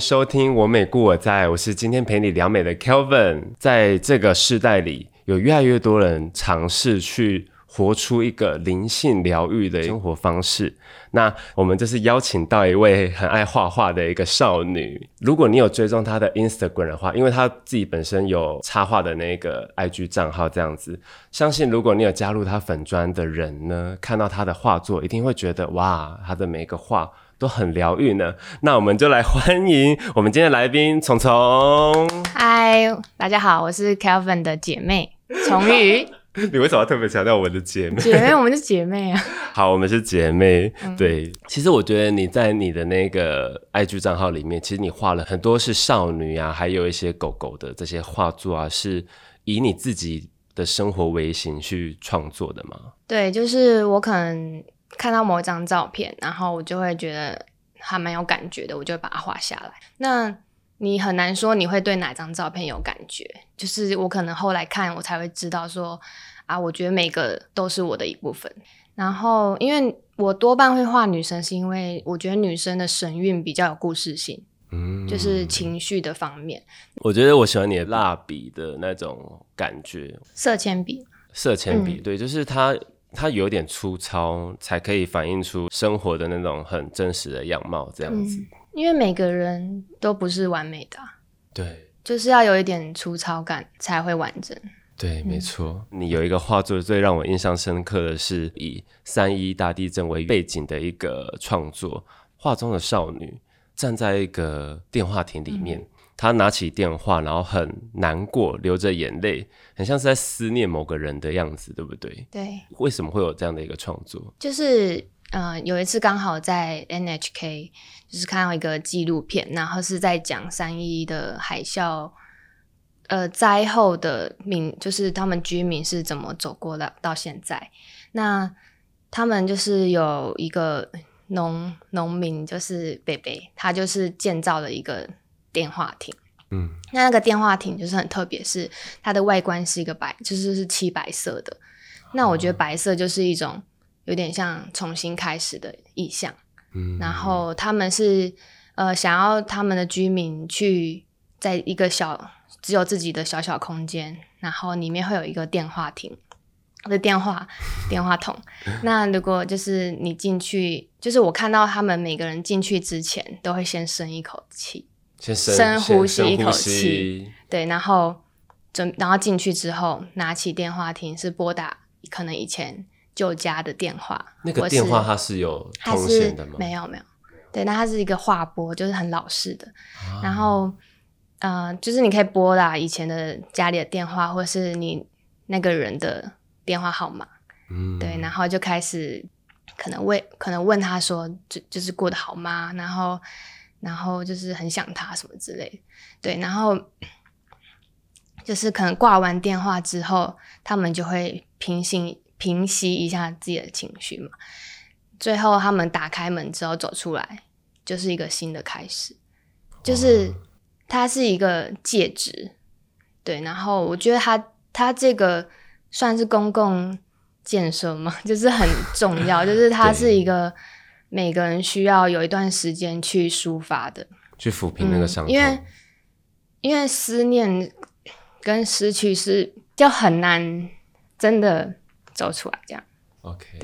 收听我美故我在，我是今天陪你聊美的 Kelvin。在这个时代里，有越来越多人尝试去活出一个灵性疗愈的生活方式。那我们这是邀请到一位很爱画画的一个少女。如果你有追踪她的 Instagram 的话，因为她自己本身有插画的那个 IG 账号这样子，相信如果你有加入她粉砖的人呢，看到她的画作，一定会觉得哇，她的每个画。都很疗愈呢，那我们就来欢迎我们今天的来宾虫虫。嗨，大家好，我是 Kelvin 的姐妹虫鱼。你为什么要特别强调我们的姐妹？姐妹，我们是姐妹啊。好，我们是姐妹。对，其实我觉得你在你的那个 IG 账号里面，其实你画了很多是少女啊，还有一些狗狗的这些画作啊，是以你自己的生活为型去创作的吗？对，就是我可能。看到某一张照片，然后我就会觉得还蛮有感觉的，我就会把它画下来。那你很难说你会对哪张照片有感觉，就是我可能后来看，我才会知道说啊，我觉得每个都是我的一部分。然后，因为我多半会画女生，是因为我觉得女生的神韵比较有故事性，嗯，就是情绪的方面。我觉得我喜欢你的蜡笔的那种感觉，色铅笔，色铅笔，对，就是它。它有点粗糙，才可以反映出生活的那种很真实的样貌，这样子。因为每个人都不是完美的，对，就是要有一点粗糙感才会完整。对，没错。你有一个画作最让我印象深刻的是以三一大地震为背景的一个创作，画中的少女站在一个电话亭里面。他拿起电话，然后很难过，流着眼泪，很像是在思念某个人的样子，对不对？对。为什么会有这样的一个创作？就是，呃，有一次刚好在 NHK，就是看到一个纪录片，然后是在讲三一的海啸，呃，灾后的民，就是他们居民是怎么走过的到现在。那他们就是有一个农农民，就是北北，他就是建造了一个。电话亭，嗯，那那个电话亭就是很特别，是它的外观是一个白，就是是漆白色的。那我觉得白色就是一种有点像重新开始的意象。嗯，然后他们是呃想要他们的居民去在一个小只有自己的小小空间，然后里面会有一个电话亭的电话电话筒。那如果就是你进去，就是我看到他们每个人进去之前都会先深一口气。深呼吸一口气，对，然后准，然后进去之后，拿起电话亭是拨打可能以前旧家的电话。那个电话它是有通线的吗？没有没有，对，那它是一个话拨，就是很老式的。然后，呃，就是你可以拨打以前的家里的电话，或是你那个人的电话号码。嗯，对，然后就开始可能问，可能问他说，就就是过得好吗？然后。然后就是很想他什么之类，对，然后就是可能挂完电话之后，他们就会平息平息一下自己的情绪嘛。最后他们打开门之后走出来，就是一个新的开始，就是它是一个戒指，对。然后我觉得它它这个算是公共建设嘛，就是很重要，就是它是一个。每个人需要有一段时间去抒发的，去抚平那个伤痛，因为因为思念跟失去是就很难真的走出来。这样，OK。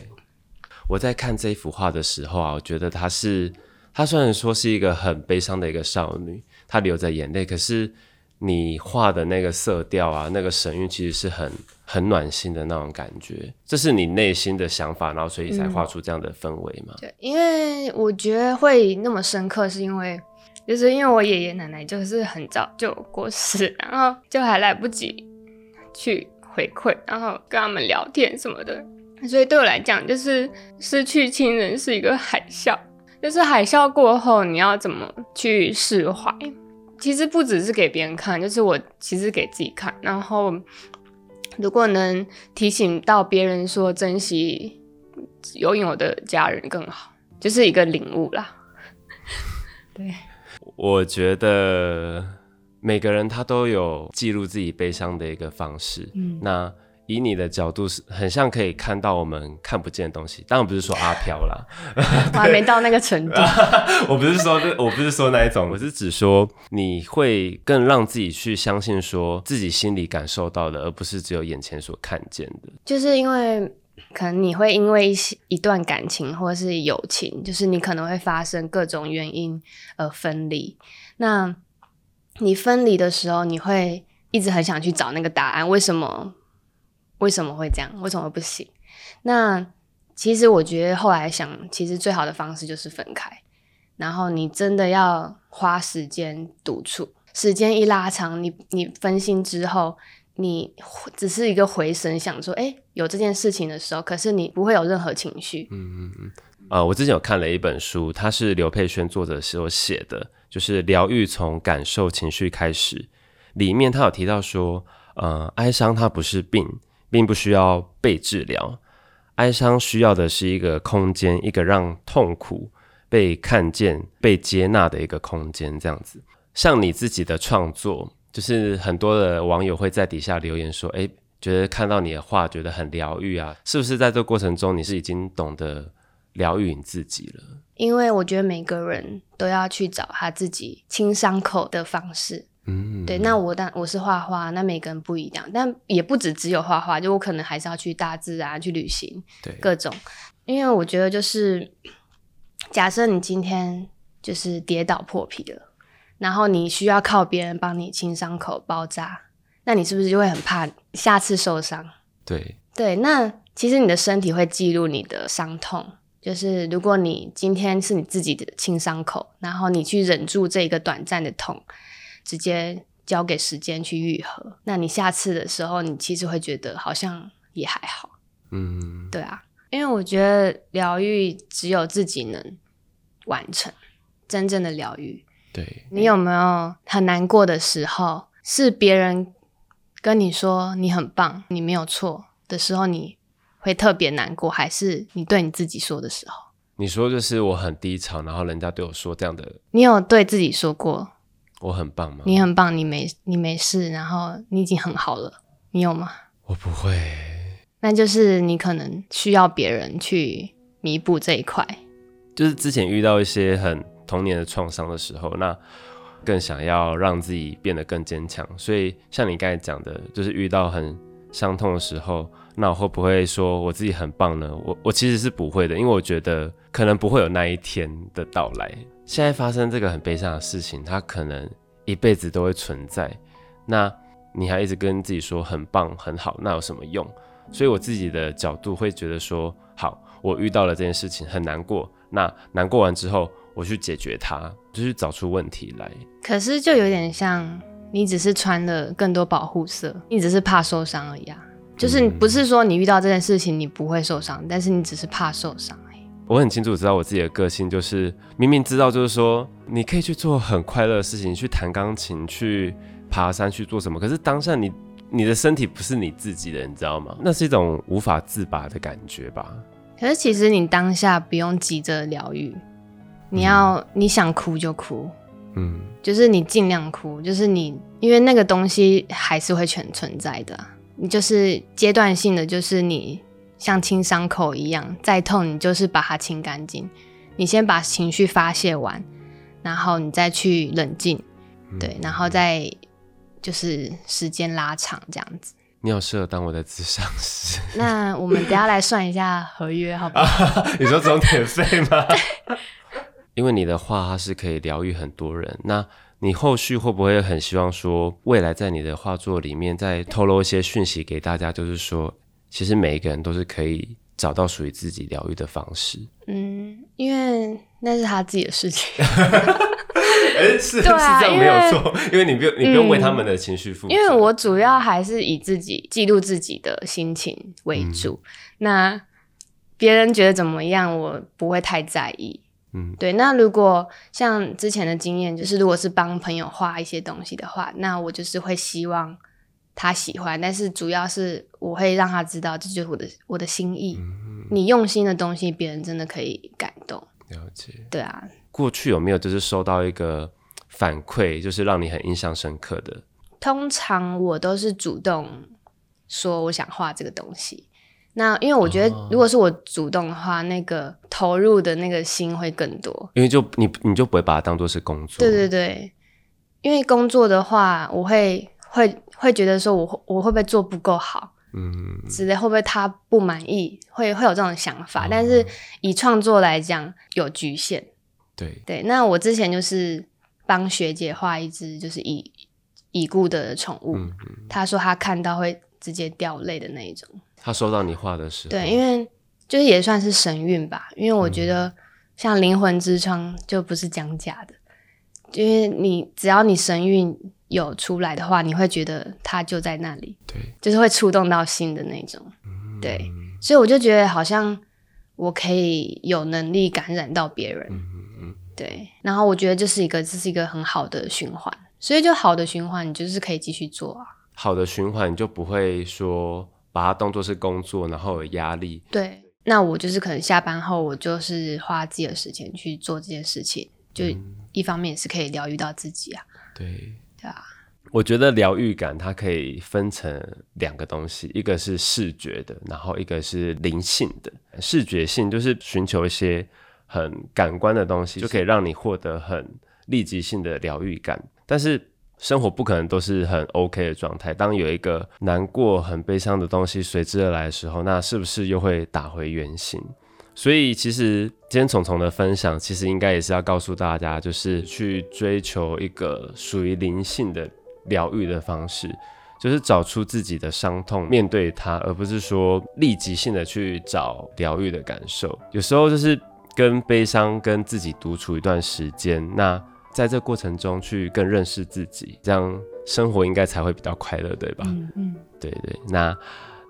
我在看这幅画的时候啊，我觉得她是她虽然说是一个很悲伤的一个少女，她流着眼泪，可是你画的那个色调啊，那个神韵其实是很。很暖心的那种感觉，这是你内心的想法，然后所以才画出这样的氛围吗？对，因为我觉得会那么深刻，是因为就是因为我爷爷奶奶就是很早就过世，然后就还来不及去回馈，然后跟他们聊天什么的，所以对我来讲，就是失去亲人是一个海啸，就是海啸过后你要怎么去释怀？其实不只是给别人看，就是我其实给自己看，然后。如果能提醒到别人说珍惜拥有的家人更好，就是一个领悟啦。对，我觉得每个人他都有记录自己悲伤的一个方式。嗯，那以你的角度是很像可以看到我们看不见的东西，当然不是说阿飘啦，我还没到那个程度。我不是说我不是说那一种，我是指说你会更让自己去相信说自己心里感受到的，而不是只有眼前所看见的。就是因为可能你会因为一些一段感情或者是友情，就是你可能会发生各种原因而分离。那你分离的时候，你会一直很想去找那个答案，为什么？为什么会这样？为什么不行？那其实我觉得后来想，其实最好的方式就是分开。然后你真的要花时间独处，时间一拉长，你你分心之后，你只是一个回神，想说，哎，有这件事情的时候，可是你不会有任何情绪。嗯嗯嗯。呃，我之前有看了一本书，它是刘佩轩作者所写的，就是疗愈从感受情绪开始。里面他有提到说，呃，哀伤它不是病。并不需要被治疗，哀伤需要的是一个空间，一个让痛苦被看见、被接纳的一个空间。这样子，像你自己的创作，就是很多的网友会在底下留言说：“哎，觉得看到你的画，觉得很疗愈啊，是不是在这过程中，你是已经懂得疗愈你自己了？”因为我觉得每个人都要去找他自己清伤口的方式。嗯，对，那我当我是画画，那每个人不一样，但也不止只有画画，就我可能还是要去大自然去旅行，对，各种，因为我觉得就是，假设你今天就是跌倒破皮了，然后你需要靠别人帮你清伤口包扎，那你是不是就会很怕下次受伤？对，对，那其实你的身体会记录你的伤痛，就是如果你今天是你自己的清伤口，然后你去忍住这一个短暂的痛。直接交给时间去愈合，那你下次的时候，你其实会觉得好像也还好。嗯，对啊，因为我觉得疗愈只有自己能完成真正的疗愈。对，你有没有很难过的时候，是别人跟你说你很棒，你没有错的时候，你会特别难过，还是你对你自己说的时候？你说就是我很低潮，然后人家对我说这样的，你有对自己说过？我很棒吗？你很棒，你没你没事，然后你已经很好了，你有吗？我不会，那就是你可能需要别人去弥补这一块。就是之前遇到一些很童年的创伤的时候，那更想要让自己变得更坚强。所以像你刚才讲的，就是遇到很伤痛的时候，那我会不会说我自己很棒呢？我我其实是不会的，因为我觉得可能不会有那一天的到来。现在发生这个很悲伤的事情，它可能一辈子都会存在。那你还一直跟自己说很棒很好，那有什么用？所以我自己的角度会觉得说，好，我遇到了这件事情很难过，那难过完之后，我去解决它，就去找出问题来。可是就有点像你只是穿了更多保护色，你只是怕受伤而已啊。就是不是说你遇到这件事情你不会受伤，但是你只是怕受伤。我很清楚知道我自己的个性，就是明明知道，就是说你可以去做很快乐的事情，去弹钢琴，去爬山，去做什么。可是当下你你的身体不是你自己的，你知道吗？那是一种无法自拔的感觉吧。可是其实你当下不用急着疗愈，你要你想哭就哭，嗯，就是你尽量哭，就是你因为那个东西还是会全存在的，你就是阶段性的，就是你。像清伤口一样，再痛你就是把它清干净。你先把情绪发泄完，然后你再去冷静，对，然后再就是时间拉长这样子。你好适合当我的智商师。那我们等下来算一下合约，好不好？你说总点费吗？因为你的话它是可以疗愈很多人。那你后续会不会很希望说，未来在你的画作里面再透露一些讯息给大家，就是说？其实每一个人都是可以找到属于自己疗愈的方式。嗯，因为那是他自己的事情。哎，是是这样没有错，因为你不用你不用为他们的情绪负责。因为我主要还是以自己记录自己的心情为主。那别人觉得怎么样，我不会太在意。嗯，对。那如果像之前的经验，就是如果是帮朋友画一些东西的话，那我就是会希望。他喜欢，但是主要是我会让他知道，这就是我的我的心意。你用心的东西，别人真的可以感动。了解。对啊。过去有没有就是收到一个反馈，就是让你很印象深刻的？通常我都是主动说我想画这个东西。那因为我觉得，如果是我主动的话，那个投入的那个心会更多。因为就你你就不会把它当做是工作。对对对，因为工作的话，我会会会觉得说我我会不会做不够好，嗯，之类会不会他不满意，会会有这种想法。但是以创作来讲，有局限。对对，那我之前就是帮学姐画一只就是已已故的宠物，她说她看到会直接掉泪的那一种。他收到你画的时候，对，因为就是也算是神韵吧。因为我觉得像灵魂之窗就不是讲假的，因为你只要你神韵有出来的话，你会觉得它就在那里，对，就是会触动到心的那种。对，所以我就觉得好像我可以有能力感染到别人。嗯嗯对，然后我觉得这是一个这是一个很好的循环，所以就好的循环，你就是可以继续做啊。好的循环，你就不会说。把它当做是工作，然后有压力。对，那我就是可能下班后，我就是花自己的时间去做这件事情，就一方面是可以疗愈到自己啊。对，对啊。我觉得疗愈感它可以分成两个东西，一个是视觉的，然后一个是灵性的。视觉性就是寻求一些很感官的东西，就可以让你获得很立即性的疗愈感，但是。生活不可能都是很 OK 的状态。当有一个难过、很悲伤的东西随之而来的时候，那是不是又会打回原形？所以，其实今天虫虫的分享，其实应该也是要告诉大家，就是去追求一个属于灵性的疗愈的方式，就是找出自己的伤痛，面对它，而不是说立即性的去找疗愈的感受。有时候就是跟悲伤跟自己独处一段时间，那。在这过程中去更认识自己，这样生活应该才会比较快乐，对吧？嗯嗯，对对。那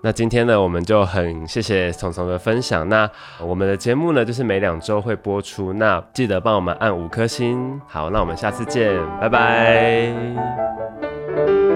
那今天呢，我们就很谢谢聪聪的分享。那我们的节目呢，就是每两周会播出，那记得帮我们按五颗星。好，那我们下次见，拜拜。